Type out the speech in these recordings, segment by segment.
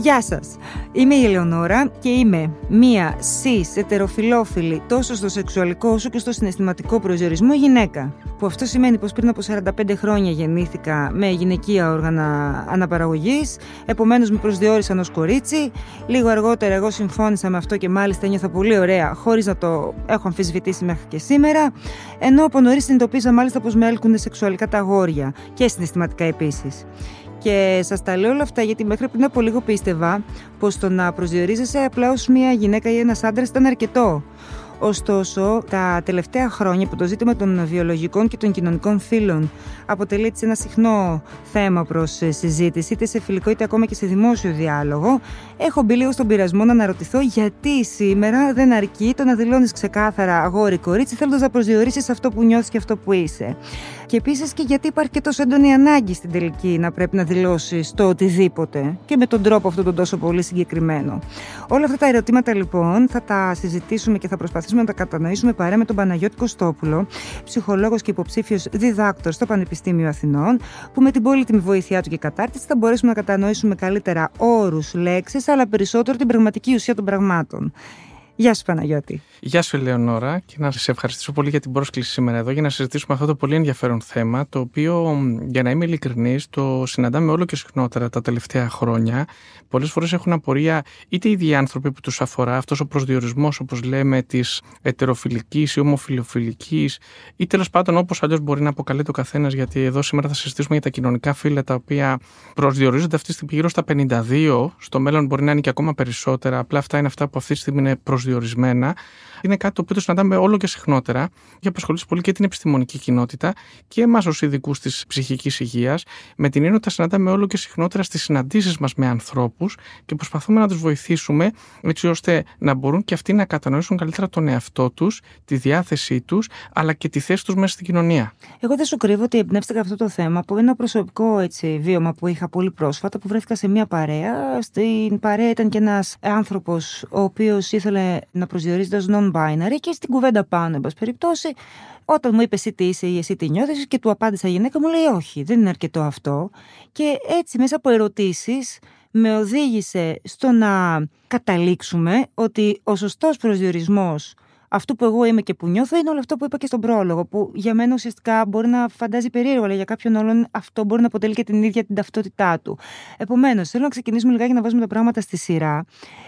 Γεια σας. Είμαι η Ελεονόρα και είμαι μία cis ετεροφιλόφιλη τόσο στο σεξουαλικό όσο και στο συναισθηματικό προσδιορισμό γυναίκα. Που αυτό σημαίνει πως πριν από 45 χρόνια γεννήθηκα με γυναικεία όργανα αναπαραγωγής, επομένως με προσδιορίσαν ως κορίτσι. Λίγο αργότερα εγώ συμφώνησα με αυτό και μάλιστα ένιωθα πολύ ωραία, χωρίς να το έχω αμφισβητήσει μέχρι και σήμερα. Ενώ από νωρίς συνειδητοποίησα μάλιστα πως με έλκουν σεξουαλικά τα αγόρια και συναισθηματικά επίσης. Και σας τα λέω όλα αυτά γιατί μέχρι πριν από λίγο πίστευα πως το να προσδιορίζεσαι απλά ως μια γυναίκα ή ένας άντρας ήταν αρκετό. Ωστόσο, τα τελευταία χρόνια που το ζήτημα των βιολογικών και των κοινωνικών φύλων αποτελεί έτσι ένα συχνό θέμα προς συζήτηση, είτε σε φιλικό είτε ακόμα και σε δημόσιο διάλογο, έχω μπει λίγο στον πειρασμό να αναρωτηθώ γιατί σήμερα δεν αρκεί το να δηλώνεις ξεκάθαρα αγόρι-κορίτσι, θέλοντας να προσδιορίσεις αυτό που νιώθεις και αυτό που είσαι. Και επίσης και γιατί υπάρχει και τόσο έντονη ανάγκη στην τελική να πρέπει να δηλώσει το οτιδήποτε και με τον τρόπο αυτό τον τόσο πολύ συγκεκριμένο. Όλα αυτά τα ερωτήματα λοιπόν θα τα συζητήσουμε και θα προσπαθήσουμε να τα κατανοήσουμε παρέα με τον Παναγιώτη Κωστόπουλο, ψυχολόγος και υποψήφιος διδάκτορ στο Πανεπιστήμιο Αθηνών, που με την πολύτιμη βοήθειά του και κατάρτιση θα μπορέσουμε να κατανοήσουμε καλύτερα όρους, λέξεις, αλλά περισσότερο την πραγματική ουσία των πραγμάτων. Γεια σου Παναγιώτη. Γεια σου Ελεονόρα και να σα ευχαριστήσω πολύ για την πρόσκληση σήμερα εδώ για να συζητήσουμε αυτό το πολύ ενδιαφέρον θέμα το οποίο για να είμαι ειλικρινής το συναντάμε όλο και συχνότερα τα τελευταία χρόνια. Πολλές φορές έχουν απορία είτε οι ίδιοι άνθρωποι που τους αφορά αυτός ο προσδιορισμός όπως λέμε της ετεροφιλικής ή ομοφιλοφιλικής ή τέλος πάντων όπως αλλιώς μπορεί να αποκαλείται ο καθένας γιατί εδώ σήμερα θα συζητήσουμε για τα κοινωνικά φύλλα τα οποία προσδιορίζονται αυτή τη στιγμή γύρω στα 52 στο μέλλον μπορεί να είναι και ακόμα περισσότερα απλά αυτά είναι αυτά που αυτή τη στιγμή είναι προσδιορισμένα προσδιορισμένα, είναι κάτι το οποίο το συναντάμε όλο και συχνότερα και απασχολήσει πολύ και την επιστημονική κοινότητα και εμάς ως ειδικούς της ψυχικής υγείας, με την έννοια ότι τα συναντάμε όλο και συχνότερα στις συναντήσεις μας με ανθρώπους και προσπαθούμε να τους βοηθήσουμε έτσι ώστε να μπορούν και αυτοί να κατανοήσουν καλύτερα τον εαυτό τους, τη διάθεσή τους, αλλά και τη θέση τους μέσα στην κοινωνία. Εγώ δεν σου κρύβω ότι εμπνεύστηκα αυτό το θέμα από ένα προσωπικό έτσι, βίωμα που είχα πολύ πρόσφατα, που βρέθηκα σε μια παρέα. Στην παρέα ήταν και ένας άνθρωπος ο οποίος ήθελε να προσδιορίζεται ω non-binary και στην κουβέντα πάνω, εν πάση περιπτώσει, όταν μου είπες εσύ τι είσαι ή εσύ τι νιώθεις και του απάντησα η γυναίκα, μου λέει όχι, δεν είναι αρκετό αυτό. Και έτσι μέσα από ερωτήσεις με οδήγησε στο να καταλήξουμε ότι ο σωστός προσδιορισμός αυτό που εγώ είμαι και που νιώθω είναι όλο αυτό που είπα και στον πρόλογο. Που για μένα ουσιαστικά μπορεί να φαντάζει περίεργο, αλλά για κάποιον όλον αυτό μπορεί να αποτελεί και την ίδια την ταυτότητά του. Επομένως, θέλω να ξεκινήσουμε λιγάκι να βάζουμε τα πράγματα στη σειρά.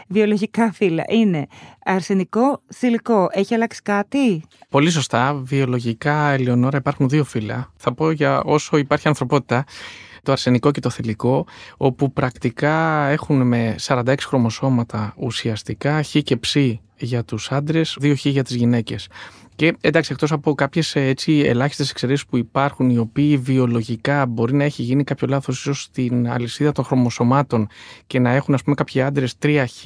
Βιολογικά φύλλα είναι αρσενικό, θηλυκό. Έχει αλλάξει κάτι; Πολύ σωστά. Βιολογικά, Ελεονόρα, υπάρχουν δύο φύλλα. Θα πω για όσο υπάρχει ανθρωπότητα το αρσενικό και το θηλυκό, όπου πρακτικά έχουν με 46 χρωμοσώματα ουσιαστικά χ και ψ για τους άντρες, δύο χ για τις γυναίκες. Και εντάξει, εκτός από κάποιες ελάχιστες εξαιρέσεις που υπάρχουν, οι οποίοι βιολογικά μπορεί να έχει γίνει κάποιο λάθος, ίσως στην αλυσίδα των χρωμοσωμάτων και να έχουν, ας πούμε, κάποιοι άντρες 3 χ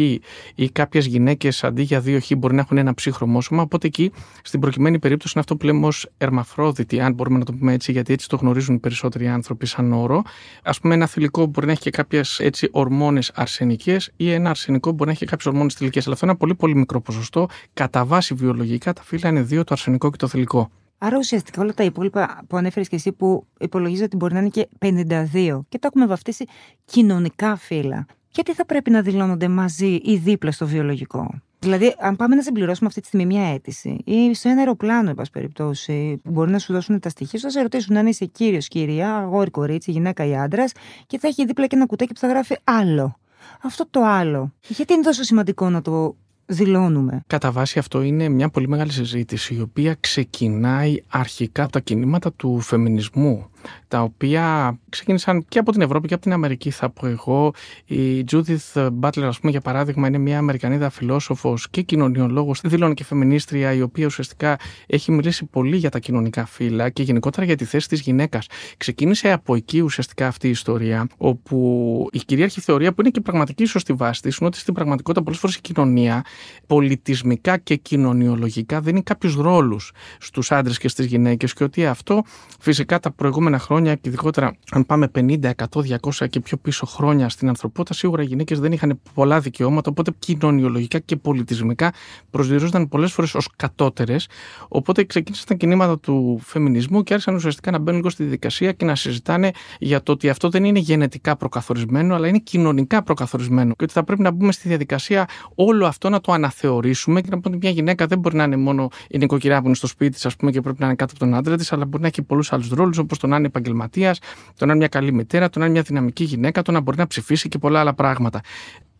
ή κάποιες γυναίκες αντί για 2 χ μπορεί να έχουν ένα ψ χρωμόσωμα. Οπότε εκεί, στην προκειμένη περίπτωση, είναι αυτό που λέμε ως ερμαφρόδητη, αν μπορούμε να το πούμε έτσι, γιατί έτσι το γνωρίζουν οι περισσότεροι άνθρωποι σαν όρο. Α πούμε, ένα θηλυκό μπορεί να έχει και κάποιες ορμόνες αρσενικές ή ένα αρσενικό μπορεί να έχει κάποιες ορμόνες θηλυκές. Αλλά αυτό είναι ένα πολύ, πολύ μικρό ποσοστό. Κατά βάση βιολογικά τα φύλλα είναι δύο το αρσενικό και το θηλυκό. Άρα ουσιαστικά όλα τα υπόλοιπα που ανέφερες και εσύ που υπολογίζεις ότι μπορεί να είναι και 52 και το έχουμε βαφτίσει κοινωνικά φύλλα. Γιατί θα πρέπει να δηλώνονται μαζί ή δίπλα στο βιολογικό; Δηλαδή, αν πάμε να συμπληρώσουμε αυτή τη στιγμή μια αίτηση ή σε ένα αεροπλάνο, εν πάση περιπτώσει, που μπορεί να σου δώσουν τα στοιχεία σου, θα σε ρωτήσουν αν είσαι κύριος, κυρία, αγόρι, κορίτσι, γυναίκα ή άντρας και θα έχει δίπλα και ένα κουτάκι που θα γράφει άλλο. Αυτό το άλλο. Γιατί είναι τόσο σημαντικό να το δηλώνουμε. Κατά βάση αυτό είναι μια πολύ μεγάλη συζήτηση η οποία ξεκινάει αρχικά από τα κινήματα του φεμινισμού τα οποία ξεκίνησαν και από την Ευρώπη και από την Αμερική, θα πω εγώ. Η Judith Butler, ας πούμε, για παράδειγμα, είναι μια Αμερικανίδα φιλόσοφος και κοινωνιολόγος, δηλώνει και φεμινίστρια, η οποία ουσιαστικά έχει μιλήσει πολύ για τα κοινωνικά φύλλα και γενικότερα για τη θέση της γυναίκας. Ξεκίνησε από εκεί ουσιαστικά αυτή η ιστορία, όπου η κυρίαρχη θεωρία, που είναι και πραγματική σωστή βάση της, είναι ότι στην πραγματικότητα πολλές φορές η κοινωνία πολιτισμικά και κοινωνιολογικά δίνει κάποιους ρόλους στους άντρες και στις γυναίκες και ότι αυτό φυσικά τα προηγούμενα επόμενα χρόνια και ειδικότερα αν πάμε 50, 100, 200 και πιο πίσω χρόνια στην ανθρωπότητα, σίγουρα οι γυναίκες δεν είχαν πολλά δικαιώματα, οπότε κοινωνιολογικά και πολιτισμικά προσδιορίζονταν πολλές φορές ως κατώτερες. Οπότε ξεκίνησαν τα κινήματα του φεμινισμού και άρχισαν ουσιαστικά να μπαίνουν λίγο στη διαδικασία και να συζητάνε για το ότι αυτό δεν είναι γενετικά προκαθορισμένο, αλλά είναι κοινωνικά προκαθορισμένο. Και ότι θα πρέπει να μπούμε στη διαδικασία όλο αυτό να το αναθεωρήσουμε και να πούμε ότι μια γυναίκα δεν μπορεί να είναι μόνο η νοικοκυρά που είναι στο σπίτι της, ας πούμε, και πρέπει να είναι κάτω από τον άντρα της, αλλά μπορεί να έχει πολλούς άλλους ρόλους, όπως το να είναι επαγγελματίας, το να είναι μια καλή μητέρα, το να είναι μια δυναμική γυναίκα, το να μπορεί να ψηφίσει και πολλά άλλα πράγματα.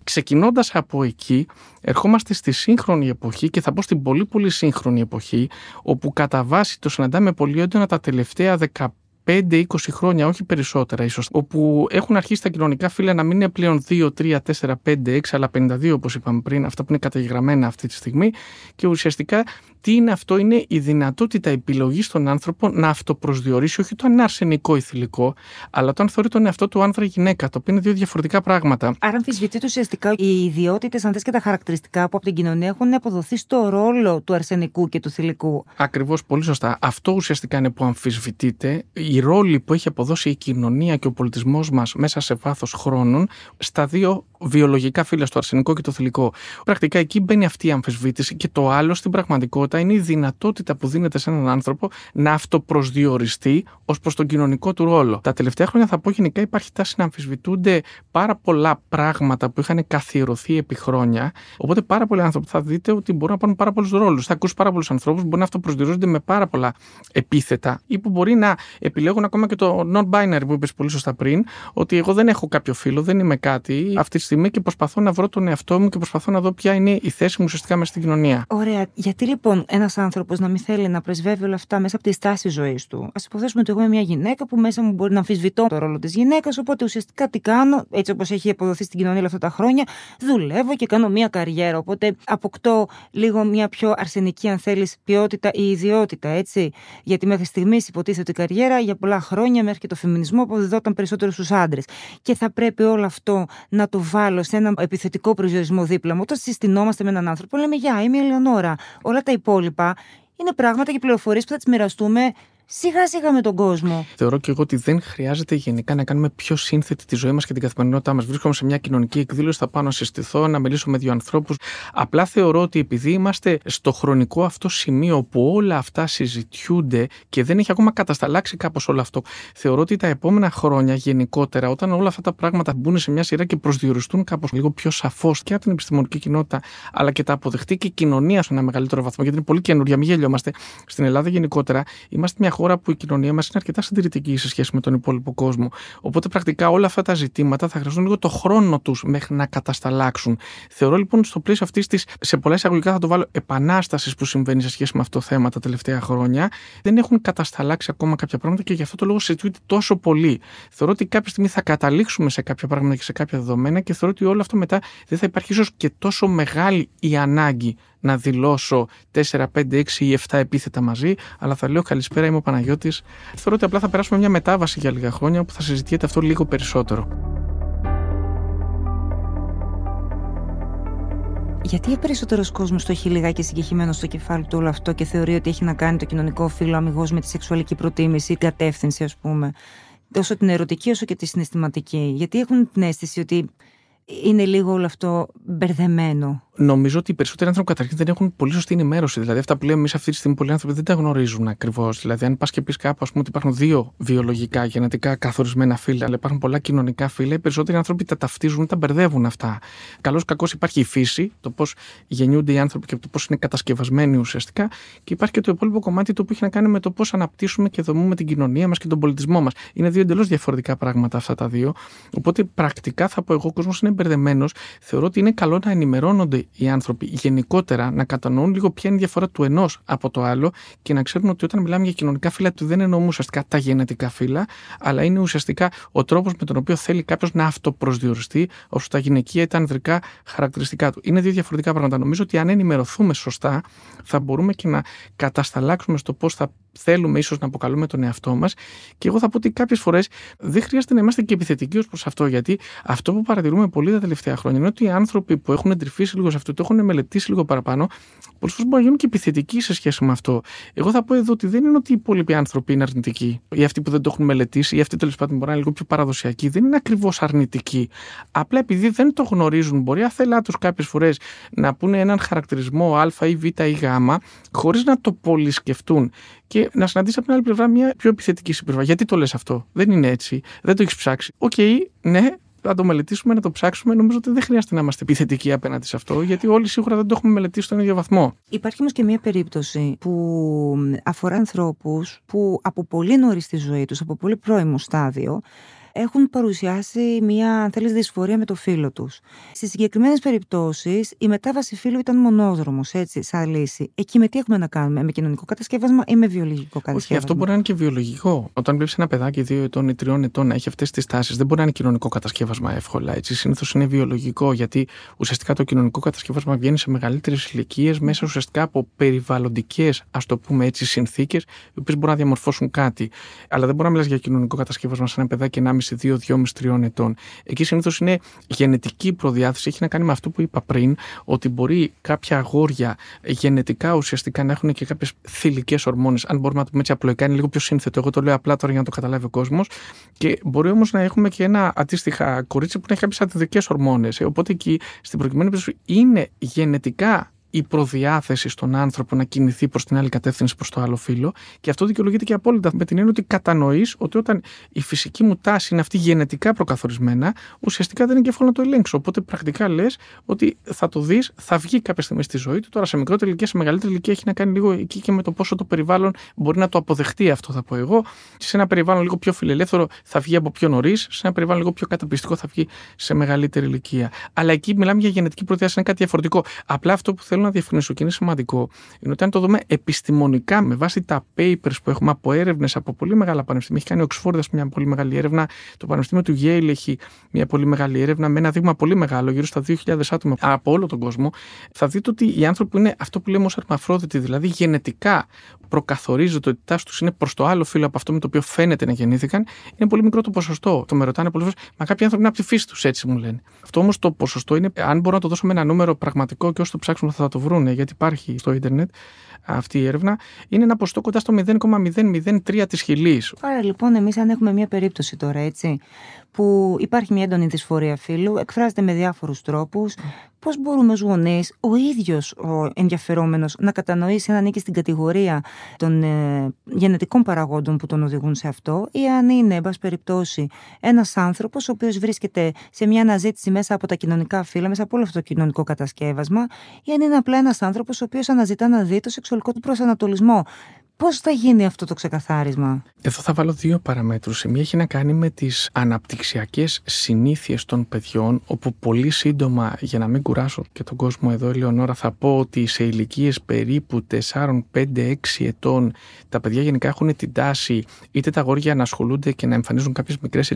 Ξεκινώντας από εκεί, ερχόμαστε στη σύγχρονη εποχή και θα πω στην πολύ πολύ σύγχρονη εποχή, όπου κατά βάση το συναντάμε πολύ έντονα τα τελευταία 15 5-20 χρόνια, όχι περισσότερα ίσως, όπου έχουν αρχίσει τα κοινωνικά φύλλα να μην είναι πλέον 2, 3, 4, 5, 6, αλλά 52 όπως είπαμε πριν, αυτά που είναι καταγεγραμμένα αυτή τη στιγμή. Και ουσιαστικά τι είναι αυτό, είναι η δυνατότητα επιλογής στον άνθρωπο να αυτοπροσδιορίσει όχι το αν είναι αρσενικό ή θηλυκό, αλλά το αν θεωρεί τον εαυτό του άνθρα γυναίκα, το οποίο είναι δύο διαφορετικά πράγματα. Άρα, αμφισβητείται ουσιαστικά οι ιδιότητες, αν θες και τα χαρακτηριστικά που από την κοινωνία έχουν αποδοθεί στο ρόλο του αρσενικού και του θηλυκού. Ακριβώς, πολύ σωστά. Αυτό ουσιαστικά είναι που αμφισβητείται. Η ρόλη που έχει αποδώσει η κοινωνία και ο πολιτισμός μας μέσα σε βάθος χρόνων στα δύο βιολογικά φύλλα, στο αρσενικό και το θηλυκό. Πρακτικά εκεί μπαίνει αυτή η αμφισβήτηση και το άλλο στην πραγματικότητα είναι η δυνατότητα που δίνεται σε έναν άνθρωπο να αυτοπροσδιοριστεί ως προς τον κοινωνικό του ρόλο. Τα τελευταία χρόνια θα πω γενικά υπάρχει τάση να αμφισβητούνται πάρα πολλά πράγματα που είχαν καθιερωθεί επί χρόνια. Οπότε πάρα πολλοί άνθρωποι θα δείτε ότι μπορούν να πάρουν πάρα πολλούς ρόλους. Θα ακούσει πάρα πολλούς ανθρώπους που μπορεί να αυτοπροσδιορίζονται με πάρα πολλά επίθετα ή που μπορεί να επιλέγουν ακόμα και το non-binary που είπες πολύ σωστά πριν, ότι εγώ δεν έχω κάποιο φίλο, δεν είμαι κάτι. Αυτή τη στιγμή και προσπαθώ να βρω τον εαυτό μου και προσπαθώ να δω ποια είναι η θέση μου ουσιαστικά μέσα στην κοινωνία. Ωραία. Γιατί λοιπόν ένας άνθρωπος να μην θέλει να πρεσβεύει όλα αυτά μέσα από τη στάση ζωής του; Α υποθέσουμε ότι εγώ είμαι μια γυναίκα που μέσα μου μπορεί να αμφισβητώ το ρόλο της γυναίκας, οπότε ουσιαστικά τι κάνω, έτσι όπως έχει αποδοθεί στην κοινωνία όλα αυτά τα χρόνια, δουλεύω και κάνω μια καριέρα. Οπότε αποκτώ λίγο μια πιο αρσενική, αν θέλεις, ποιότητα ή ιδιότητα, έτσι. Γιατί μέχρι στιγμής υποτίθεται η καριέρα για πολλά χρόνια μέχρι και το φεμινισμό αποδιδόταν περισσότερο στους άντρες. Και θα πρέπει όλο αυτό να το βάλω σε ένα επιθετικό προσδιορισμό δίπλα μου. Όταν συστηνόμαστε με έναν άνθρωπο, λέμε Γεια, είμαι η Ελεονόρα. Όλα τα υπόλοιπα είναι πράγματα και πληροφορίες που θα τις μοιραστούμε σιγά σιγά με τον κόσμο. Θεωρώ και εγώ ότι δεν χρειάζεται γενικά να κάνουμε πιο σύνθετη τη ζωή μας και την καθημερινότητά μας. Βρίσκομαι σε μια κοινωνική εκδήλωση, θα πάω να συστηθώ, να μιλήσω με δύο ανθρώπους. Απλά θεωρώ ότι επειδή είμαστε στο χρονικό αυτό σημείο που όλα αυτά συζητιούνται και δεν έχει ακόμα κατασταλάξει κάπως όλο αυτό, θεωρώ ότι τα επόμενα χρόνια γενικότερα, όταν όλα αυτά τα πράγματα μπουν σε μια σειρά και προσδιοριστούν κάπως λίγο πιο σαφώς και από την επιστημονική κοινότητα, αλλά και τα αποδεχτεί και η κοινωνία σε ένα μεγαλύτερο βαθμό, γιατί είναι πολύ καινούργια, μην γελιόμαστε. Στην Ελλάδα γενικότερα είμαστε μια χώρα που η κοινωνία μας είναι αρκετά συντηρητική σε σχέση με τον υπόλοιπο κόσμο. Οπότε πρακτικά όλα αυτά τα ζητήματα θα χρειαστούν λίγο το χρόνο τους μέχρι να κατασταλάξουν. Θεωρώ λοιπόν στο πλαίσιο αυτής της, σε πολλά εισαγωγικά θα το βάλω, επανάστασης που συμβαίνει σε σχέση με αυτό το θέμα τα τελευταία χρόνια, δεν έχουν κατασταλάξει ακόμα κάποια πράγματα και γι' αυτό το λόγο συζητούνται τόσο πολύ. Θεωρώ ότι κάποια στιγμή θα καταλήξουμε σε κάποια πράγματα και σε κάποια δεδομένα και θεωρώ ότι όλο αυτό μετά δεν θα υπάρχει ίσως και τόσο μεγάλη η ανάγκη να δηλώσω 4, 5, 6 ή 7 επίθετα μαζί, αλλά θα λέω καλησπέρα, είμαι ο Παναγιώτης. Θεωρώ ότι απλά θα περάσουμε μια μετάβαση για λίγα χρόνια που θα συζητιέται αυτό λίγο περισσότερο. Γιατί ο περισσότερος κόσμος το έχει λιγάκι συγκεκριμένο στο κεφάλι του όλο αυτό και θεωρεί ότι έχει να κάνει το κοινωνικό φύλλο αμυγός με τη σεξουαλική προτίμηση ή κατεύθυνση, ας πούμε. Όσο την ερωτική όσο και τη συναισθηματική; Γιατί έχουν την αίσθηση ότι είναι λίγο όλο αυτό μπερδεμένο. Νομίζω ότι οι περισσότεροι άνθρωποι καταρχήν δεν έχουν πολύ σωστή ενημέρωση. Δηλαδή, αυτά που λέμε εμείς αυτή τη στιγμή, πολλοί άνθρωποι δεν τα γνωρίζουν ακριβώς. Δηλαδή, αν πας και πεις κάπου, ας πούμε, ότι υπάρχουν δύο βιολογικά, γενετικά καθορισμένα φύλλα, αλλά υπάρχουν πολλά κοινωνικά φύλλα, οι περισσότεροι άνθρωποι τα ταυτίζουν, τα μπερδεύουν αυτά. Καλώς κακώ υπάρχει η φύση, το πώς γεννιούνται οι άνθρωποι και το πώς είναι κατασκευασμένοι ουσιαστικά, και υπάρχει και το υπόλοιπο κομμάτι το που έχει να κάνει με το πώς αναπτύσσουμε και δομούμε την κοινωνία μας και τον πολιτισμό μας. Είναι δύο εντελώς διαφορετικά πράγματα αυτά τα δύο. Οπότε πρακτικά θα πω εγώ, ο κόσμος είναι μπερδεμένος. Θεωρώ ότι είναι καλό να ενημερώνονται οι άνθρωποι γενικότερα να κατανοούν λίγο ποια είναι η διαφορά του ενός από το άλλο και να ξέρουν ότι όταν μιλάμε για κοινωνικά φύλλα, του δεν εννοούμε ουσιαστικά τα γενετικά φύλλα, αλλά είναι ουσιαστικά ο τρόπος με τον οποίο θέλει κάποιος να αυτοπροσδιοριστεί ω τα γυναικεία ή τα ανδρικά χαρακτηριστικά του. Είναι δύο διαφορετικά πράγματα. Νομίζω ότι αν ενημερωθούμε σωστά, θα μπορούμε και να κατασταλάξουμε στο πώς θα θέλουμε ίσως να αποκαλούμε τον εαυτό μας. Και εγώ θα πω ότι κάποιες φορές δεν χρειάζεται να είμαστε και επιθετικοί ως προς αυτό, γιατί αυτό που παρατηρούμε πολύ τα τελευταία χρόνια είναι ότι οι άνθρωποι που έχουν εντρυφήσει λίγο σε αυτό, το έχουν μελετήσει λίγο παραπάνω, πολλές φορές μπορεί να γίνουν και επιθετικοί σε σχέση με αυτό. Εγώ θα πω εδώ ότι δεν είναι ότι οι υπόλοιποι άνθρωποι είναι αρνητικοί, ή αυτοί που δεν το έχουν μελετήσει, ή αυτοί τέλος πάντων μπορεί να είναι λίγο πιο παραδοσιακοί. Δεν είναι ακριβώς αρνητικοί. Απλά επειδή δεν το γνωρίζουν, μπορεί αθελά τους κάποιες φορές να πούνε έναν χαρακτηρισμό Α ή Β ή Γ, χωρίς να το πολύ σκεφτούν και να συναντήσει από την άλλη πλευρά μια πιο επιθετική συμπεριφορά. Γιατί το λες αυτό, Δεν είναι έτσι, δεν το έχεις ψάξει. OK, okay, ναι, να το μελετήσουμε, να το ψάξουμε. Νομίζω ότι δεν χρειάζεται να είμαστε επιθετικοί απέναντι σε αυτό, γιατί όλοι σίγουρα δεν το έχουμε μελετήσει στον ίδιο βαθμό. Υπάρχει όμως και μια περίπτωση που αφορά ανθρώπους που από πολύ νωρίς στη ζωή τους, από πολύ πρώιμο στάδιο, έχουν παρουσιάσει μια, αν θέλεις, δυσφορία με το φύλο τους. Στις συγκεκριμένες περιπτώσεις, η μετάβαση φίλου ήταν μονόδρομος, έτσι, σαν λύση. Εκεί με τι έχουμε να κάνουμε, με κοινωνικό κατασκεύασμα ή με βιολογικό κατασκεύασμα; Όχι, αυτό μπορεί να είναι και βιολογικό. Όταν βλέπεις ένα παιδάκι δύο ετών ή τριών ετών να έχει αυτές τις τάσεις, δεν μπορεί να είναι κοινωνικό κατασκεύασμα εύκολα. Έτσι, συνήθως είναι βιολογικό, γιατί ουσιαστικά το κοινωνικό κατασκεύασμα βγαίνει σε μεγαλύτερες ηλικίες μέσα ουσιαστικά από περιβαλλοντικές, ας το πούμε έτσι, συνθήκες, οι οποίες μπορούν να διαμορφώσουν κάτι. Αλλά δεν μπορεί να μιλάς για κοινωνικό κατασκεύασμα σε ένα παιδάκι 1,5 2, 2,5-3 ετών. Εκεί συνήθως είναι γενετική προδιάθεση. Έχει να κάνει με αυτό που είπα πριν, ότι μπορεί κάποια αγόρια γενετικά ουσιαστικά να έχουν και κάποιες θηλυκές ορμόνες. Αν μπορούμε να το πούμε έτσι απλοϊκά, είναι λίγο πιο σύνθετο. Εγώ το λέω απλά τώρα για να το καταλάβει ο κόσμος. Και μπορεί όμως να έχουμε και ένα αντίστοιχα κορίτσι που έχει κάποιες αντιδικές ορμόνες. Οπότε εκεί στην προκειμένη περίπτωση είναι γενετικά η προδιάθεση στον άνθρωπο να κινηθεί προς την άλλη κατεύθυνση προς το άλλο φύλλο. Και αυτό δικαιολογείται και απόλυτα με την έννοια ότι κατανοείς ότι όταν η φυσική μου τάση είναι αυτή γενετικά προκαθορισμένα, ουσιαστικά δεν είναι και εύκολο να το ελέγξω. Οπότε πρακτικά λες ότι θα το δεις, θα βγει κάποια στιγμή στη ζωή του. Τώρα σε μικρότερη ηλικία, σε μεγαλύτερη ηλικία έχει να κάνει λίγο εκεί και με το πόσο το περιβάλλον μπορεί να το αποδεχτεί αυτό, θα πω εγώ. Σε ένα περιβάλλον λίγο πιο φιλελεύθερο θα βγει από πιο νωρίς, σε ένα περιβάλλον λίγο πιο καταπιστικό θα βγει σε μεγαλύτερη ηλικία. Αλλά εκεί μιλάμε για γενετική προδιάθεση, είναι κάτι διαφορετικό. Απλά αυτό που θέλω να διευκρινίσω και είναι σημαντικό είναι ότι αν το δούμε επιστημονικά με βάση τα papers που έχουμε από έρευνες από πολύ μεγάλα πανεπιστήμια, έχει κάνει ο Οξφόρδα μια πολύ μεγάλη έρευνα, το Πανεπιστήμιο του Yale έχει μια πολύ μεγάλη έρευνα με ένα δείγμα πολύ μεγάλο, γύρω στα 2.000 άτομα από όλο τον κόσμο, θα δείτε ότι οι άνθρωποι που είναι αυτό που λέμε ως αρμαφρόδιτοι, δηλαδή γενετικά προκαθορίζεται ότι η τάση τους είναι προς το άλλο φύλλο από αυτό με το οποίο φαίνεται να γεννήθηκαν, είναι πολύ μικρό το ποσοστό. Το με ρωτάνε πολλές φορές, Μα κάποιοι άνθρωποι είναι από τη φύση τους, έτσι μου λένε. Αυτό όμως το ποσοστό είναι, αν μπορώ να το δώσω με ένα νούμερο πραγματικό και όσο το ψάξουμε θα το βρούνε, γιατί υπάρχει στο ίντερνετ αυτή η έρευνα, είναι ένα ποσοστό κοντά στο 0,003 της χιλής. Άρα λοιπόν, εμείς αν έχουμε μια περίπτωση τώρα, έτσι, που υπάρχει μια έντονη δυσφορία φύλου, εκφράζεται με διάφορους τρόπους, πώς μπορούμε ως γονείς, ο ίδιος ο ενδιαφερόμενος, να κατανοήσει αν ανήκει στην κατηγορία των ε, γενετικών παραγόντων που τον οδηγούν σε αυτό, ή αν είναι, εν πάση περιπτώσει, ένας άνθρωπος ο οποίος βρίσκεται σε μια αναζήτηση μέσα από τα κοινωνικά φύλλα, μέσα από όλο αυτό το κοινωνικό κατασκεύασμα, ή αν είναι απλά ένας άνθρωπος ο οποίος αναζητά να δει το σεξουαλικό του προσανατολισμό. Πώς θα γίνει αυτό το ξεκαθάρισμα, Εδώ θα βάλω δύο παραμέτρους. Η μία έχει να κάνει με τις αναπτυξιακές συνήθειες των παιδιών, όπου πολύ σύντομα, για να μην κουράσω και τον κόσμο εδώ, Ελεονόρα, θα πω ότι σε ηλικίες περίπου 4, 5, 6 ετών τα παιδιά γενικά έχουν την τάση είτε τα αγόρια να ασχολούνται και να εμφανίζουν κάποιες μικρές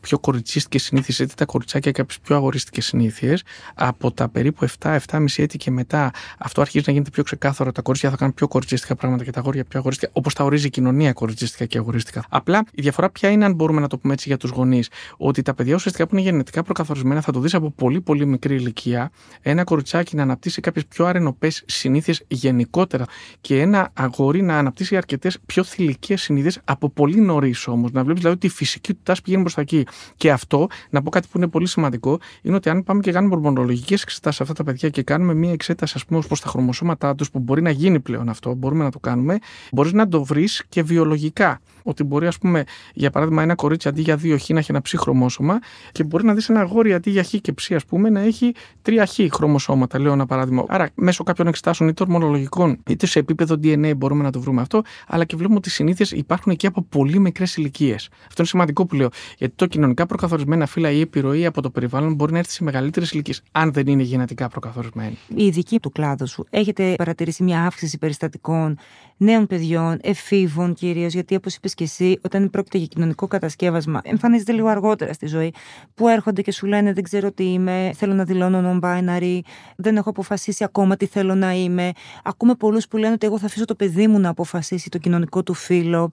πιο κοριτσίστικες συνήθειες, είτε τα κοριτσάκια κάποιες πιο αγορίστικε συνήθειες. Από τα περίπου 7-7,5 έτη και μετά αυτό αρχίζει να γίνεται πιο ξεκάθαρο. Τα κορίτσια θα κάνουν πιο κοριτσίστικα πράγματα και τα αγόρια πιο αγορίστικα, όπως τα ορίζει η κοινωνία κοριτσίστικα και αγορίστικα. Απλά η διαφορά ποια είναι, αν μπορούμε να το πούμε έτσι για τους γονείς, ότι τα παιδιά ουσιαστικά που είναι γενετικά προκαθορισμένα θα το δεις από πολύ πολύ μικρή ηλικία ένα κοριτσάκι να αναπτύσσει κάποιες πιο αρενοπές συνήθειες γενικότερα και ένα αγόρι να αναπτύσσει αρκετές πιο θηλυκές συνήθειες από πολύ νωρίς όμως. Να βλέπεις δηλαδή ότι η φυσική του τάση πηγαίνει προς τα εκεί. Και αυτό, να πω κάτι που είναι πολύ σημαντικό, είναι ότι αν πάμε και κάνουμε ορμονολογικές εξετάσεις σε αυτά τα παιδιά και κάνουμε μια εξέταση, ας πούμε, ως προς τα χρωμοσώματά τους, που μπορεί να γίνει πλέον αυτό, μπορούμε να το κάνουμε, μπορείς να το βρεις και βιολογικά. Ότι μπορεί, ας πούμε, για παράδειγμα, ένα κορίτσι αντί για δύο χ να έχει ένα ψ χρωμόσωμα και μπορεί να δεις ένα αγόρι αντί για χ και ψ, ας πούμε, να έχει τρία χ χρωμοσώματα, λέω ένα παράδειγμα. Άρα, μέσω κάποιων εξετάσεων είτε ορμονολογικών είτε σε επίπεδο DNA μπορούμε να το βρούμε αυτό, αλλά και βλέπουμε ότι οι συνήθειε υπάρχουν και από πολύ μικρές ηλικίες. Αυτό είναι σημαντικό που λέω. Γιατί το κοινωνικά προκαθορισμένα φύλλα ή επιρροή από το περιβάλλον μπορεί να έρθει σε μεγαλύτερες ηλικίες, αν δεν είναι γενετικά προκαθορισμένη. Η ειδική του κλάδου σου, έχετε παρατηρήσει μια αύξηση περιστατικών νέων παιδιών, εφήβων κυρίως, γιατί όπως είπες και εσύ, όταν πρόκειται για κοινωνικό κατασκεύασμα, εμφανίζεται λίγο αργότερα στη ζωή, που έρχονται και σου λένε Δεν ξέρω τι είμαι, θέλω να δηλώνω non-binary, δεν έχω αποφασίσει ακόμα τι θέλω να είμαι. Ακούμε πολλούς που λένε ότι εγώ θα αφήσω το παιδί μου να αποφασίσει το κοινωνικό του φίλο.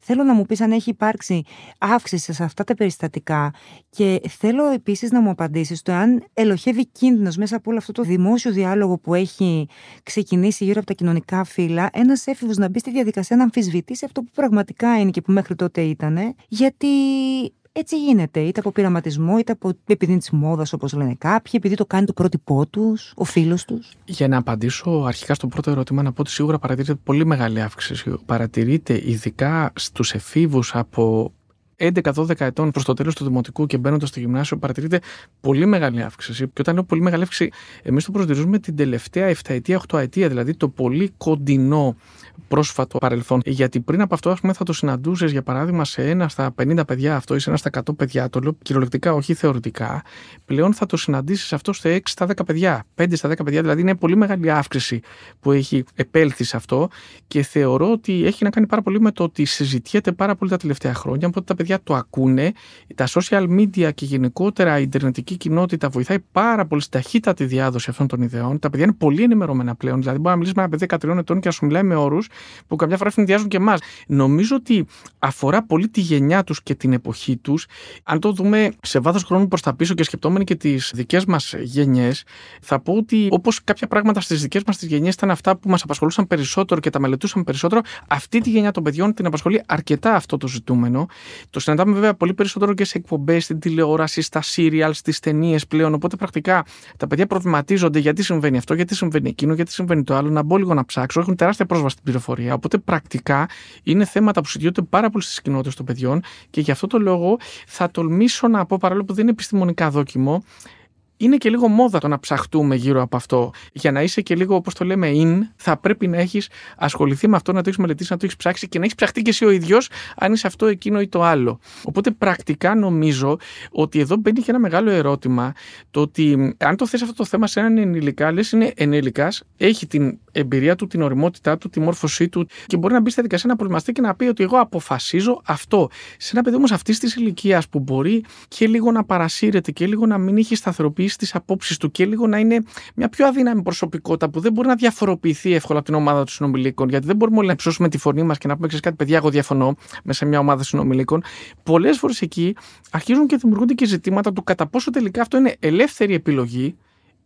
Θέλω να μου πεις αν έχει υπάρξει αύξηση σε αυτά τα περιστατικά και θέλω επίσης να μου απαντήσεις το αν ελοχεύει κίνδυνος μέσα από όλο αυτό το δημόσιο διάλογο που έχει ξεκινήσει γύρω από τα κοινωνικά φύλλα, ένας έφηβο να μπει στη διαδικασία να αμφισβητήσει αυτό που πραγματικά είναι και που μέχρι τότε ήταν, γιατί έτσι γίνεται, είτε από πειραματισμό, είτε από επειδή της μόδας, όπως λένε κάποιοι, επειδή το κάνει το πρότυπό τους, ο φίλος τους. Για να απαντήσω αρχικά στο πρώτο ερώτημα, να πω ότι σίγουρα παρατηρείται πολύ μεγάλη αύξηση. Παρατηρείται ειδικά στους εφήβους από 11-12 ετών προς το τέλος του δημοτικού και μπαίνοντας στο γυμνάσιο, παρατηρείται πολύ μεγάλη αύξηση. Και όταν λέω πολύ μεγάλη αύξηση, εμείς το προσδιορίζουμε την τελευταία 7 ετία, 8 ετία, δηλαδή το πολύ κοντινό πρόσφατο παρελθόν. Γιατί πριν από αυτό, ας πούμε, θα το συναντούσες, για παράδειγμα, σε ένα στα 50 παιδιά αυτό ή σε ένα στα 100 παιδιά, το λέω κυριολεκτικά, όχι θεωρητικά. Πλέον θα το συναντήσεις αυτό σε 6 στα 10 παιδιά, 5 στα 10 παιδιά, δηλαδή είναι πολύ μεγάλη αύξηση που έχει επέλθει σε αυτό και θεωρώ ότι έχει να κάνει πάρα πολύ με το ότι συζητιέται πάρα πολύ τα τελευταία χρόνια, οπότε τα παιδιά το ακούνε. Τα social media και γενικότερα η ιντερνετική κοινότητα βοηθάει πάρα πολύ στη ταχύτατη διάδοση αυτών των ιδεών. Τα παιδιά είναι πολύ ενημερωμένα πλέον. Δηλαδή, μπορεί να μιλήσει με ένα παιδί 13 ετών και να σου μιλάει με όρους που καμιά φορά συνδυάζουν και εμάς. Νομίζω ότι αφορά πολύ τη γενιά τους και την εποχή τους. Αν το δούμε σε βάθος χρόνου προς τα πίσω και σκεπτόμενοι και τις δικές μας γενιές, θα πω ότι όπως κάποια πράγματα στις δικές μας γενιές ήταν αυτά που μας απασχολούσαν περισσότερο και τα μελετούσαν περισσότερο, αυτή τη γενιά των παιδιών την απασχολεί αρκετά αυτό το ζητούμενο. Το συναντάμε βέβαια πολύ περισσότερο και σε εκπομπές, στην τηλεόραση, στα σύριαλ, στις ταινίες πλέον. Οπότε πρακτικά τα παιδιά προβληματίζονται γιατί συμβαίνει αυτό, γιατί συμβαίνει εκείνο, γιατί συμβαίνει το άλλο. Να μπω λίγο να ψάξω. Έχουν τεράστια πρόσβαση στην πληροφορία. Οπότε πρακτικά είναι θέματα που συζητιούνται πάρα πολύ στις κοινότητες των παιδιών και γι' αυτό το λόγο θα τολμήσω να πω, παρόλο που δεν είναι επιστημονικά δόκιμο, είναι και λίγο μόδα το να ψαχτούμε γύρω από αυτό. Για να είσαι και λίγο, όπως το λέμε, in, θα πρέπει να έχεις ασχοληθεί με αυτό, να το έχεις μελετήσει, να το έχεις ψάξει και να έχεις ψαχτεί και εσύ ο ίδιος, αν είσαι αυτό, εκείνο ή το άλλο. Οπότε πρακτικά νομίζω ότι εδώ μπαίνει και ένα μεγάλο ερώτημα, το ότι αν το θες αυτό το θέμα σε έναν ενηλικά, λες είναι ενήλικα, έχει την εμπειρία του, την οριμότητά του, τη μόρφωσή του και μπορεί να μπει στη δικασία να προβληματιστεί και να πει ότι εγώ αποφασίζω αυτό. Σε ένα παιδί όμως αυτής της ηλικίας που μπορεί και λίγο να παρασύρεται και λίγο να μην έχει σταθεροποιήσει τις απόψεις του και λίγο να είναι μια πιο αδύναμη προσωπικότητα που δεν μπορεί να διαφοροποιηθεί εύκολα από την ομάδα των συνομιλίκων. Γιατί δεν μπορούμε όλοι να ψώσουμε τη φωνή μας και να πούμε: Ξέρεις κάτι, παιδιά, εγώ διαφωνώ μέσα σε μια ομάδα συνομιλίκων. Πολλές φορές εκεί αρχίζουν και δημιουργούνται και ζητήματα του κατά πόσο τελικά αυτό είναι ελεύθερη επιλογή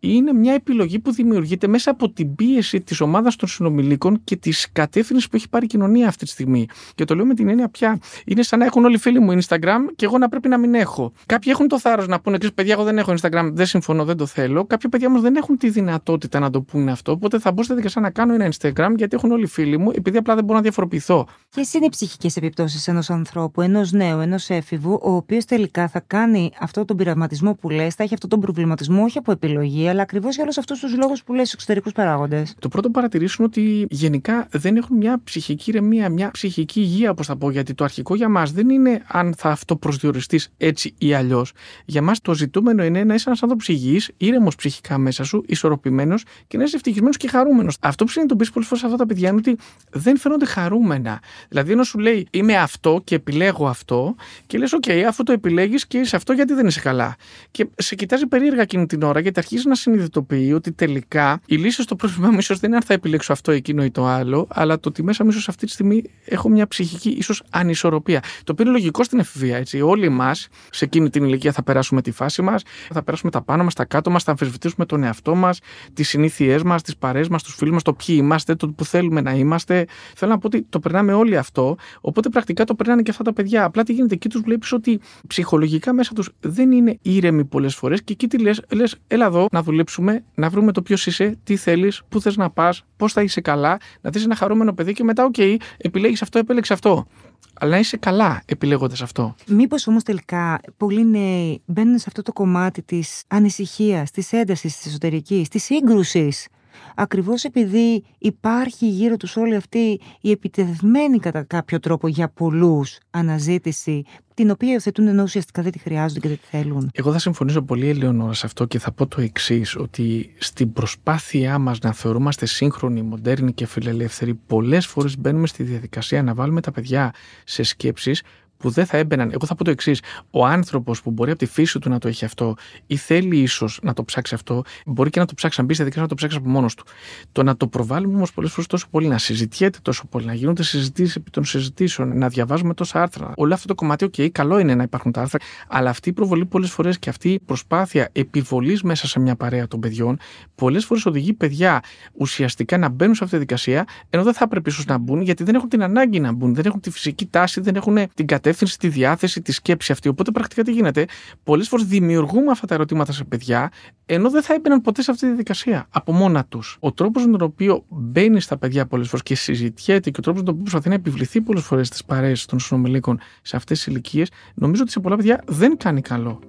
είναι μια επιλογή που δημιουργείται μέσα από την πίεση της ομάδας των συνομιλίκων και της κατεύθυνσης που έχει πάρει η κοινωνία αυτή τη στιγμή. Και το λέω με την έννοια πια. Είναι σαν να έχουν όλοι οι φίλοι μου Instagram και εγώ να πρέπει να μην έχω. Κάποιοι έχουν το θάρρος να πούνε: Παιδιά, εγώ δεν έχω Instagram, δεν συμφωνώ, δεν το θέλω. Κάποια παιδιά όμως δεν έχουν τη δυνατότητα να το πούνε αυτό. Οπότε θα μπω στη δικασία να κάνω ένα Instagram γιατί έχουν όλοι οι φίλοι μου, επειδή απλά δεν μπορώ να διαφοροποιηθώ. Ποιε είναι οι ψυχικές επιπτώσεις ενός ανθρώπου, ενός νέου, ενός έφηβου, ο οποίος τελικά θα κάνει αυτό τον πειραματισμό που λες, θα έχει αυτόν τον προβληματισμό όχι από επιλογή, αλλά ακριβώς για όλους αυτούς τους λόγους που λες, εξωτερικούς παράγοντες. Το πρώτο παρατηρήσουν ότι γενικά δεν έχουν μια ψυχική ηρεμία, μια ψυχική υγεία, όπως θα πω, γιατί το αρχικό για μας δεν είναι αν θα αυτό προσδιοριστεί έτσι ή αλλιώς. Για μας το ζητούμενο είναι να είσαι ένας άνθρωπος υγιής, ήρεμος ψυχικά μέσα σου, ισορροπημένος και να είσαι ευτυχισμένος και χαρούμενος. Αυτό που συνειδητοποιείς πολλές φορές αυτά τα παιδιά είναι ότι δεν φαίνονται χαρούμενα. Δηλαδή, ενώ σου λέει Είμαι αυτό και επιλέγω αυτό, και λες: OK, αφού το επιλέγεις και είσαι αυτό, γιατί δεν είσαι καλά. Και σε κοιτάζει περίεργα εκείνη την ώρα γιατί αρχίζεις να συνειδητοποιεί ότι τελικά η λύση στο πρόβλημά μου ίσως δεν είναι αν θα επιλέξω αυτό, εκείνο ή το άλλο, αλλά το ότι μέσα μου ίσως αυτή τη στιγμή έχω μια ψυχική ίσως ανισορροπία. Το οποίο είναι λογικό στην εφηβεία. Έτσι. Όλοι μας σε εκείνη την ηλικία θα περάσουμε τη φάση μας, θα περάσουμε τα πάνω μας, τα κάτω μας, θα αμφισβητήσουμε τον εαυτό μας, τις συνήθειές μας, τις παρέες μας, τους φίλους μας, το ποιοι είμαστε, το που θέλουμε να είμαστε. Θέλω να πω ότι το περνάμε όλοι αυτό, οπότε πρακτικά το περνάνε και αυτά τα παιδιά. Απλά τι γίνεται, εκεί τους βλέπεις ότι ψυχολογικά μέσα τους δεν είναι ήρεμοι πολλές φορές και εκεί τι λες, λες, έλα εδώ να δουλέψουμε, να βρούμε το ποιος είσαι, τι θέλεις, πού θες να πας, πώς θα είσαι καλά, να δεις ένα χαρούμενο παιδί και μετά, OK, okay, επιλέγεις αυτό, επέλεξες αυτό. Αλλά είσαι καλά επιλέγοντας αυτό. Μήπως όμως τελικά πολλοί νέοι μπαίνουν σε αυτό το κομμάτι της ανησυχίας, της έντασης της εσωτερικής, της σύγκρουσης; Ακριβώς επειδή υπάρχει γύρω τους όλη αυτή η επιτεθμένη κατά κάποιο τρόπο για πολλούς αναζήτηση την οποία υιοθετούν ενώ ουσιαστικά δεν τη χρειάζονται και δεν τη θέλουν. Εγώ θα συμφωνήσω πολύ, Ελεονόρα, σε αυτό και θα πω το εξής: Ότι στην προσπάθειά μας να θεωρούμαστε σύγχρονοι, μοντέρνοι και φιλελεύθεροι, πολλές φορές μπαίνουμε στη διαδικασία να βάλουμε τα παιδιά σε σκέψεις που δεν θα έμπαιναν. Εγώ θα πω το εξής. Ο άνθρωπος που μπορεί από τη φύση του να το έχει αυτό ή θέλει ίσως να το ψάξει αυτό, μπορεί και να το ψάξει, να μπει στη δικασία να το ψάξει από μόνος του. Το να το προβάλλουμε όμως πολλές φορές τόσο πολύ, να συζητιέται τόσο πολύ, να γίνονται συζητήσεις επί των συζητήσεων, να διαβάζουμε τόσα άρθρα. Όλο αυτό το κομμάτι, OK, καλό είναι να υπάρχουν τα άρθρα, αλλά αυτή η προβολή πολλές φορές και αυτή η προσπάθεια επιβολής μέσα σε μια παρέα των παιδιών, πολλές φορές οδηγεί παιδιά ουσιαστικά να μπαίνουν σε αυτή τη δικασία, ενώ δεν θα έπρεπε ίσως να μπουν, γιατί δεν έχουν την ανάγκη να μπουν, δεν έχουν τη φυσική τάση, δεν έχουν την κατεύθυνση κατεύθυνση, τη διάθεση, τη σκέψη αυτή. Οπότε πρακτικά τι γίνεται; Πολλές φορές δημιουργούμε αυτά τα ερωτήματα σε παιδιά, ενώ δεν θα έμπαιναν ποτέ σε αυτή τη δικασία από μόνα τους. Ο τρόπος με τον οποίο μπαίνει στα παιδιά πολλές φορές και συζητιέται και ο τρόπος με τον οποίο προσπαθεί να επιβληθεί πολλές φορές στις παρέες των συνομιλίκων σε αυτές τις ηλικίες, νομίζω ότι σε πολλά παιδιά δεν κάνει καλό.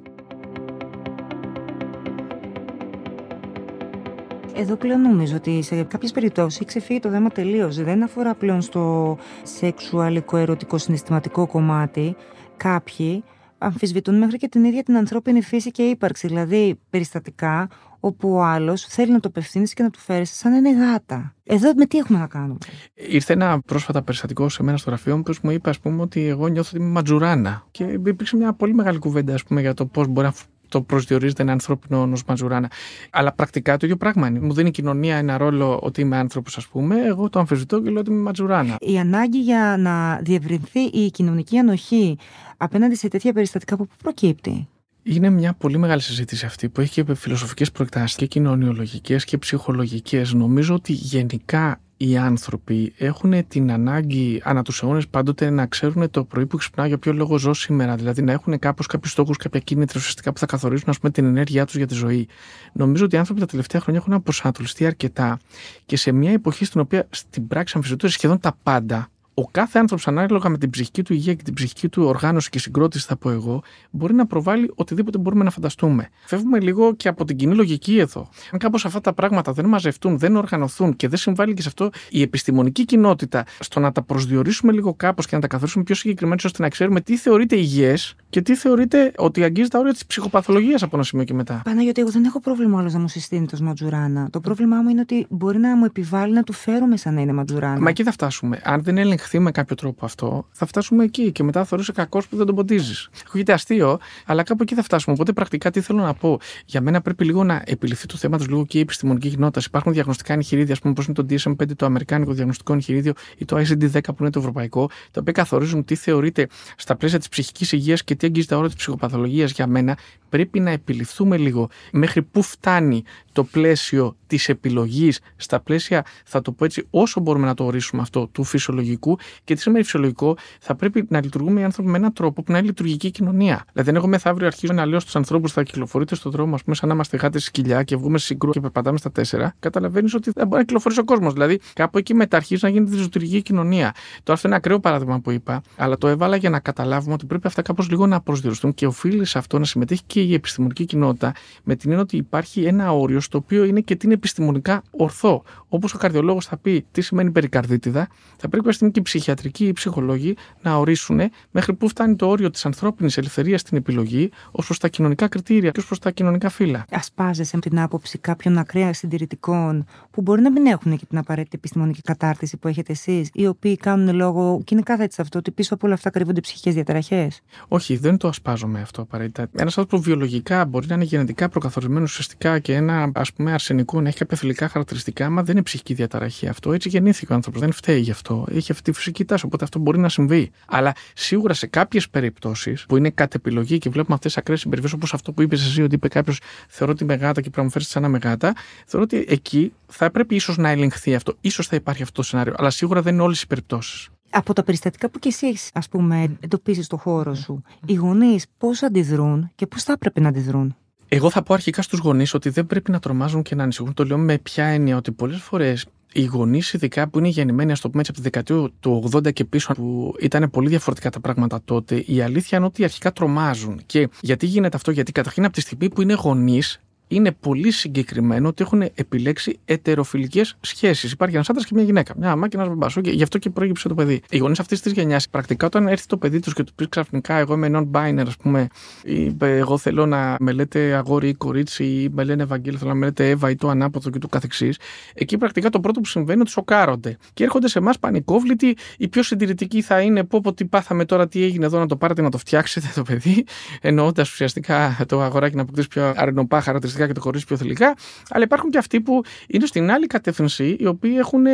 Εδώ πλέον νομίζω ότι σε κάποιες περιπτώσεις έχει ξεφύγει το θέμα τελείως. Δεν αφορά πλέον στο σεξουαλικό, ερωτικό, συναισθηματικό κομμάτι. Κάποιοι αμφισβητούν μέχρι και την ίδια την ανθρώπινη φύση και ύπαρξη. Δηλαδή, περιστατικά όπου ο άλλος θέλει να το απευθύνεις και να του φέρεις σαν είναι γάτα. Εδώ με τι έχουμε να κάνουμε; Ήρθε ένα πρόσφατα περιστατικό σε μένα στο γραφείο μου που μου είπε ας πούμε, ότι εγώ νιώθω ότι είμαι ματζουράνα. Και υπήρξε μια πολύ μεγάλη κουβέντα ας πούμε, για το πώς μπορεί να το προσδιορίζεται ένα ανθρώπινο ω Ματζουράνα. Αλλά πρακτικά το ίδιο πράγμα είναι. Μου δίνει η κοινωνία ένα ρόλο ότι είμαι άνθρωπος, ας πούμε. Εγώ το αμφισβητώ και λέω ότι είμαι Ματζουράνα. Η ανάγκη για να διευρυνθεί η κοινωνική ανοχή απέναντι σε τέτοια περιστατικά που προκύπτει; Είναι μια πολύ μεγάλη συζήτηση αυτή που έχει και φιλοσοφικές προεκτάσεις και κοινωνιολογικές και ψυχολογικές. Νομίζω ότι γενικά οι άνθρωποι έχουν την ανάγκη ανά τους αιώνες πάντοτε να ξέρουν το πρωί που ξυπνάω για ποιο λόγο ζω σήμερα. Δηλαδή να έχουν κάπως κάποιους στόχους, κάποια κίνητρα ουσιαστικά που θα καθορίζουν ας πούμε, την ενέργειά τους για τη ζωή. Νομίζω ότι οι άνθρωποι τα τελευταία χρόνια έχουν αποσανατολιστεί αρκετά και σε μια εποχή στην οποία στην πράξη αμφισβητούνται σχεδόν τα πάντα ο κάθε άνθρωπος, ανάλογα με την ψυχική του υγεία και την ψυχική του οργάνωση και συγκρότηση, θα πω εγώ, μπορεί να προβάλλει οτιδήποτε μπορούμε να φανταστούμε. Φεύγουμε λίγο και από την κοινή λογική εδώ. Αν κάπως αυτά τα πράγματα δεν μαζευτούν, δεν οργανωθούν και δεν συμβάλλει και σε αυτό η επιστημονική κοινότητα στο να τα προσδιορίσουμε λίγο κάπως και να τα καθορίσουμε πιο συγκεκριμένα, ώστε να ξέρουμε τι θεωρείται υγιές και τι θεωρείται ότι αγγίζει τα όρια της ψυχοπαθολογίας από ένα σημείο και μετά. γιατί εγώ δεν έχω πρόβλημα όλο να μου συστήνει το ματζουράνα. Το πρόβλημά μου είναι ότι μπορεί να μου επιβάλλει να του φέρουμε σαν να είναι ματζουράνα. Μα εκεί θα φτάσουμε. Αν δεν ελεγχθεί με κάποιο τρόπο αυτό, θα φτάσουμε εκεί και μετά θα κακός που δεν τον ποντίζεις. Ακούγεται αστείο, αλλά κάπου εκεί θα φτάσουμε. Οπότε πρακτικά τι θέλω να πω. Για μένα πρέπει λίγο να επιληφθεί το θέμα τους λίγο και η επιστημονική κοινότητα. Υπάρχουν διαγνωστικά εγχειρίδια, ας πούμε, όπω είναι το DSM-5, το Αμερικάνικο Διαγνωστικό Εγχειρίδιο ή το ICD-10 που είναι το Ευρωπαϊκό, τα οποία καθορίζουν τι θεωρείται στα πλαίσια της ψυχικής υγείας και τι αγγίζει τα όρια της ψυχοπαθολογίας για μένα. Πρέπει να επιληφθούμε λίγο μέχρι πού φτάνει το πλαίσιο της επιλογής στα πλαίσια, θα το πω έτσι, όσο μπορούμε να το ορίσουμε αυτό, του φυσιολογικού και τι σημαίνει φυσιολογικό, θα πρέπει να λειτουργούμε οι άνθρωποι με έναν τρόπο που να είναι λειτουργική κοινωνία. Δηλαδή, αν εγώ μεθαύριο αρχίζω να λέω στους ανθρώπους που θα κυκλοφορείτε στον δρόμο, ας πούμε, σαν να είμαστε γάτες σκυλιά και βγούμε συγκρού και περπατάμε στα τέσσερα, καταλαβαίνεις ότι δεν μπορεί να κυκλοφορήσει ο κόσμος. Δηλαδή, κάπου εκεί μετά αρχίζει να γίνεται λειτουργική κοινωνία. Τώρα, αυτό είναι ακραίο παράδειγμα που είπα, αλλά το έβαλα για να καταλάβουμε ότι πρέπει αυτά κάπως λίγο να προσδιοριστούν και οφείλει σε αυτό να συμμετέχει και η επιστημονική κοινότητα με την έννοια ότι υπάρχει ένα όριο στο οποίο είναι και την επιστημονικά ορθό. Όπως ο καρδιολόγος θα πει τι σημαίνει περικαρδίτιδα, θα πρέπει να και η ψυχιατρική ή οι ψυχολόγοι να ορίσουν μέχρι πού φτάνει το όριο της ανθρώπινης ελευθερίας στην επιλογή ως προς τα κοινωνικά κριτήρια και ως προς τα κοινωνικά φύλλα. Ασπάζεσαι την άποψη κάποιων ακραία συντηρητικών που μπορεί να μην έχουν και την απαραίτητη επιστημονική κατάρτιση που έχετε εσείς, οι οποίοι κάνουν λόγο και είναι κάθετη αυτό ότι πίσω από όλα αυτά κρύβονται ψυχικές διαταραχές; Όχι, δεν το ασπάζομαι αυτό απαραίτητα. Ένας άνθρωπος βιολογικά μπορεί να είναι γενετικά προκαθορισμένος ουσιαστικά και ένα ας πούμε αρσενικό να έχει κάποια θηλυκά χαρακτηριστικά, μα δεν είναι ψυχική διαταραχή αυτό. Έτσι γεννήθηκε ο άνθρωπος, δεν φταίει γι' αυτό. Έχει αυτή τη φυσική τάση, οπότε αυτό μπορεί να συμβεί. Αλλά σίγουρα σε κάποιες περιπτώσεις που είναι κατ' επιλογή και βλέπουμε αυτές τις ακραίες συμπεριφορές, όπως αυτό που είπες εσύ, ότι είπε κάποιος, θεωρώ ότι μεγάτα και πρέπει να μου φέρεις σαν ένα μεγάτα, θεωρώ ότι εκεί θα πρέπει ίσως να ελεγχθεί αυτό. σω θα υπάρχει αυτό το σενάριο. Αλλά σίγουρα δεν είναι όλες οι περιπτώσεις. Από τα περιστατικά που και εσύ έχεις, ας πούμε, εντοπίσει στο χώρο σου, οι γονείς πώς αντιδρούν και πώς θα έπρεπε να αντιδρούν; Εγώ θα πω αρχικά στους γονείς ότι δεν πρέπει να τρομάζουν και να ανησυχούν. Το λέω με ποια έννοια ότι πολλές φορές οι γονείς, ειδικά που είναι γεννημένοι, ας το πούμε έτσι, από τη δεκαετία του 80 και πίσω, που ήταν πολύ διαφορετικά τα πράγματα τότε, η αλήθεια είναι ότι αρχικά τρομάζουν. Και γιατί γίνεται αυτό, Γιατί καταρχήν από τη στιγμή που είναι γονείς, είναι πολύ συγκεκριμένο ότι έχουν επιλέξει ετεροφιλικές σχέσεις. Υπάρχει ένας άντρας και μια γυναίκα. Μια αμά και ένας μπαμπάς. Και γι' αυτό και προέκυψε το παιδί. Οι γονείς αυτής της γενιάς, πρακτικά, όταν έρθει το παιδί τους και τους πει ξαφνικά, εγώ είμαι non-binary, ας πούμε, ή εγώ θέλω να με λέτε αγόρι ή κορίτσι, ή με λένε Ευαγγέλιο, θέλω να με λέτε Εύα ή το ανάποδο και το καθεξής. Εκεί πρακτικά το πρώτο που συμβαίνει είναι ότι σοκάρονται. Και έρχονται σε εμάς πανικόβλητοι, οι πιο συντηρητικοί θα είναι πω, πω τι πάθαμε τώρα, τι έγινε εδώ, να το πάρετε να το φτιάξετε το παιδί, εννοώντας ουσιαστικά το αγοράκι να αποκτήσει πιο αρνοπά χαρακτηριστικά και το χωρί πιο θηλυκά. Αλλά υπάρχουν και αυτοί που είναι στην άλλη κατεύθυνση, οι οποίοι έχουν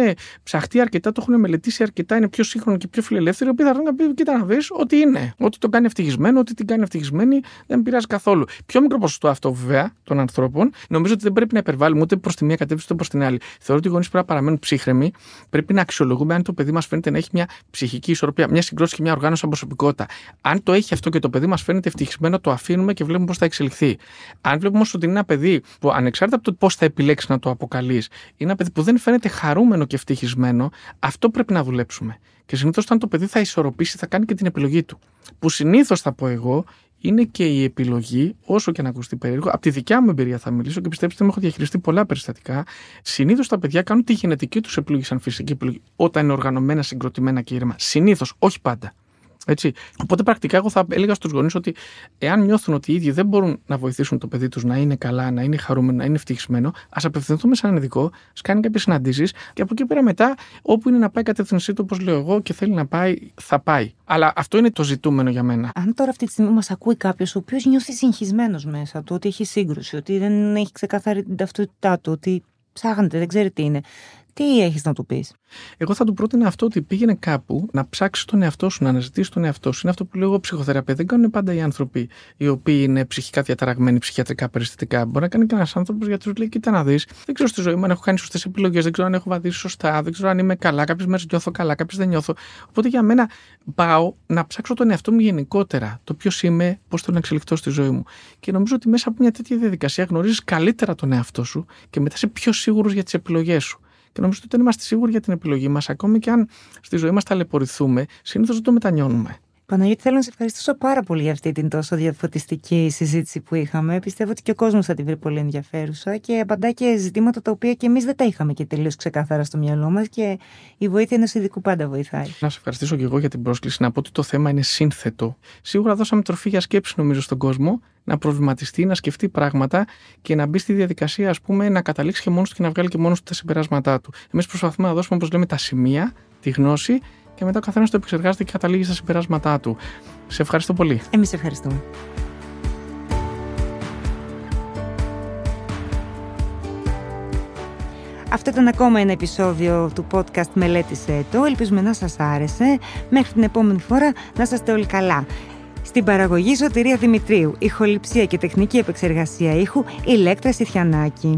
ψαχτεί αρκετά, το έχουν μελετήσει αρκετά, είναι πιο σύγχρονοι και πιο φιλελεύθεροι, οι οποίοι θα έρθουν να πει: Κοίτα να δεις ότι είναι. Ότι τον κάνει ευτυχισμένο, ότι την κάνει ευτυχισμένη, δεν πειράζει καθόλου. Πιο μικρό ποσοστό αυτό βέβαια των ανθρώπων, νομίζω ότι δεν πρέπει να υπερβάλλουμε ούτε προς τη μία κατεύθυνση ούτε προς την άλλη. Θεωρώ ότι οι γονείς πρέπει να παραμένουν ψύχρεμοι, πρέπει να αξιολογούμε αν το παιδί μας φαίνεται να έχει μια ψυχική ισορροπία, μια συγκρότηση και μια οργάνωση σαν προσωπικότητα. Αν το έχει αυτό και το παιδί μας φαίνεται ευτυχισμένο, το αφήνουμε και βλέπουμε πώς θα εξελιχθεί. Αν βλέπουμε όμως ότι είναι ένα παιδί που ανεξάρτητα από το πώς θα επιλέξεις να το αποκαλείς, είναι ένα παιδί που δεν φαίνεται χαρούμενο και ευτυχισμένο, αυτό πρέπει να δουλέψουμε. Και συνήθως, όταν το παιδί θα ισορροπήσει, θα κάνει και την επιλογή του. Που συνήθως θα πω εγώ, είναι και η επιλογή, όσο και να ακουστεί περίεργο, από τη δικιά μου εμπειρία θα μιλήσω και πιστέψτε με, έχω διαχειριστεί πολλά περιστατικά. Συνήθως τα παιδιά κάνουν τη γενετική τους επιλογή σαν φυσική επιλογή, όταν είναι οργανωμένα, συγκροτημένα και ήρεμα. Συνήθως, όχι πάντα. Έτσι. Οπότε πρακτικά εγώ θα έλεγα στους γονείς ότι εάν νιώθουν ότι οι ίδιοι δεν μπορούν να βοηθήσουν το παιδί τους να είναι καλά, να είναι χαρούμενο, να είναι ευτυχισμένο, ας απευθυνθούμε σε έναν ειδικό, ας κάνει κάποιες συναντήσεις και από εκεί πέρα μετά, όπου είναι να πάει η κατεύθυνσή του, όπως λέω εγώ, και θέλει να πάει, θα πάει. Αλλά αυτό είναι το ζητούμενο για μένα. Αν τώρα αυτή τη στιγμή μας ακούει κάποιος ο οποίος νιώθει συγχυσμένος μέσα του, ότι έχει σύγκρουση, ότι δεν έχει ξεκαθαρή την ταυτότητά του, ότι ψάχνεται, δεν ξέρει τι είναι. Τι έχεις να του πεις; Εγώ θα του πρότεινα αυτό ότι πήγαινε κάπου να ψάξει τον εαυτό σου, να αναζητήσει τον εαυτό σου. Είναι αυτό που λέω εγώ ψυχοθεραπεία. Δεν κάνουν πάντα οι άνθρωποι οι οποίοι είναι ψυχικά διαταραγμένοι, ψυχιατρικά περιστατικά. Μπορεί να κάνει και ένας άνθρωπος για του λέει: Κοίτα να δεις, δεν ξέρω στη ζωή μου αν έχω κάνει σωστές επιλογές, δεν ξέρω αν έχω βαδίσει σωστά, δεν ξέρω αν είμαι καλά. Κάποιες μέρες νιώθω καλά, κάποιες δεν νιώθω. Οπότε για μένα πάω να ψάξω τον εαυτό μου γενικότερα. Το ποιος είμαι, πώς θέλω να εξελιχθώ στη ζωή μου. Και νομίζω ότι μέσα από μια τέτοια διαδικασία γνωρίζεις καλύτερα τον εαυτό σου και μετά είσαι πιο σίγουρος για τις επιλογές σου. Και νομίζω ότι όταν είμαστε σίγουροι για την επιλογή μας, ακόμη και αν στη ζωή μας ταλαιπωρηθούμε, συνήθως δεν το μετανιώνουμε. Παναγιώτη, θέλω να σε ευχαριστήσω πάρα πολύ για αυτή την τόσο διαφωτιστική συζήτηση που είχαμε. Πιστεύω ότι και ο κόσμος θα την βρει πολύ ενδιαφέρουσα και απαντά και ζητήματα τα οποία και εμείς δεν τα είχαμε και τελείως ξεκάθαρα στο μυαλό μας και η βοήθεια ενός ειδικού πάντα βοηθάει. Να σε ευχαριστήσω και εγώ για την πρόσκληση. Να πω ότι το θέμα είναι σύνθετο. Σίγουρα δώσαμε τροφή για σκέψη, νομίζω, στον κόσμο να προβληματιστεί, να σκεφτεί πράγματα και να μπει στη διαδικασία, ας πούμε, να καταλήξει και μόνος του και να βγάλει και μόνος του τα συμπεράσματά του. Εμείς προσπαθούμε να δώσουμε, όπως λέμε, τα σημεία, τη γνώση και μετά ο καθένας το επεξεργάζεται και καταλήγει στα συμπεράσματά του. Σε ευχαριστώ πολύ. Εμείς ευχαριστούμε. Αυτό ήταν ακόμα ένα επεισόδιο του podcast «Μελέτησε το». Ελπίζουμε να σας άρεσε. Μέχρι την επόμενη φορά να είστε όλοι καλά. Στην παραγωγή Σωτηρία Δημητρίου, ηχοληψία και τεχνική επεξεργασία ήχου, Ηλέκτρα Σιθιανάκη.